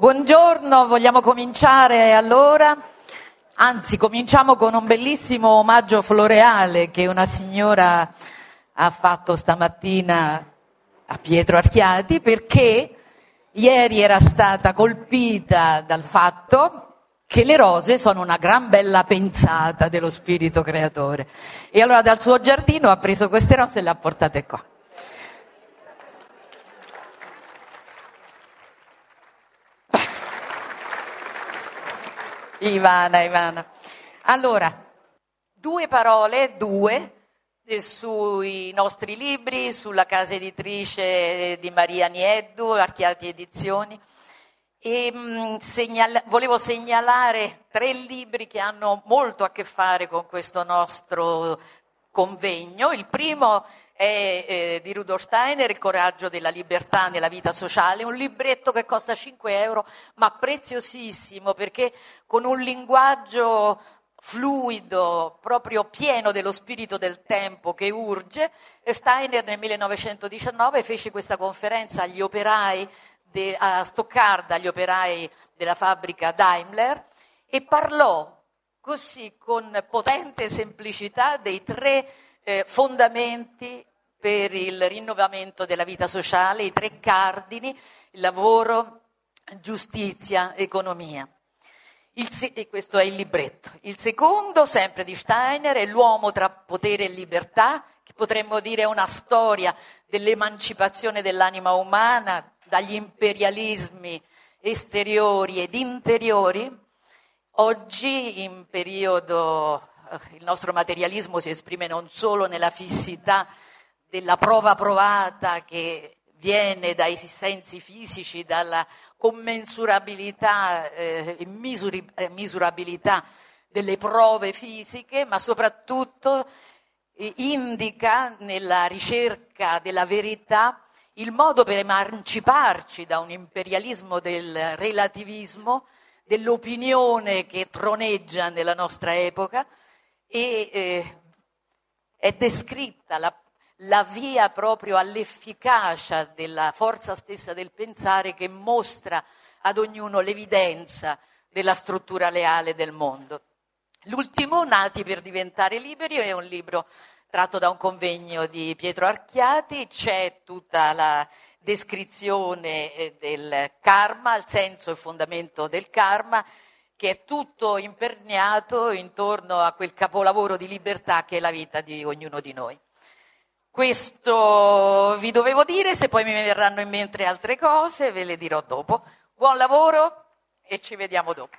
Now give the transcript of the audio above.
Buongiorno, vogliamo cominciare allora? Anzi, cominciamo con un bellissimo omaggio floreale che una signora ha fatto stamattina a Pietro Archiati perché ieri era stata colpita dal fatto che le rose sono una gran bella pensata dello spirito creatore. E allora dal suo giardino ha preso queste rose e le ha portate qua. Ivana, Ivana. Allora, due parole, due, eh, sui nostri libri, sulla casa editrice di Maria Nieddu, Archiati Edizioni. E, mh, mm, segnala- volevo segnalare tre libri che hanno molto a che fare con questo nostro convegno. Il primo è eh, di Rudolf Steiner, Il coraggio della libertà nella vita sociale, un libretto che costa 5 euro, ma preziosissimo perché con un linguaggio fluido, proprio pieno dello spirito del tempo che urge, Steiner nel 1919 fece questa conferenza agli operai de, a Stoccarda, agli operai della fabbrica Daimler, e parlò così con potente semplicità dei tre eh, fondamenti per il rinnovamento della vita sociale, i tre cardini, il lavoro, giustizia, economia. E questo è il libretto. Il secondo, sempre di Steiner, è L'uomo tra potere e libertà, che potremmo dire è una storia dell'emancipazione dell'anima umana dagli imperialismi esteriori ed interiori. Oggi, in periodo, eh, il nostro materialismo si esprime non solo nella fissità della prova provata che viene dai sensi fisici, dalla commensurabilità e eh, misuri, eh, misurabilità delle prove fisiche, ma soprattutto eh, indica nella ricerca della verità il modo per emanciparci da un imperialismo del relativismo, dell'opinione che troneggia nella nostra epoca e eh, è descritta la la via proprio all'efficacia della forza stessa del pensare che mostra ad ognuno l'evidenza della struttura leale del mondo. L'ultimo, Nati per diventare liberi, è un libro tratto da un convegno di Pietro Archiati, c'è tutta la descrizione eh, del karma, il senso e fondamento del karma, che è tutto imperniato intorno a quel capolavoro di libertà che è la vita di ognuno di noi. Questo vi dovevo dire, se poi mi verranno in mente altre cose ve le dirò dopo. Buon lavoro e ci vediamo dopo.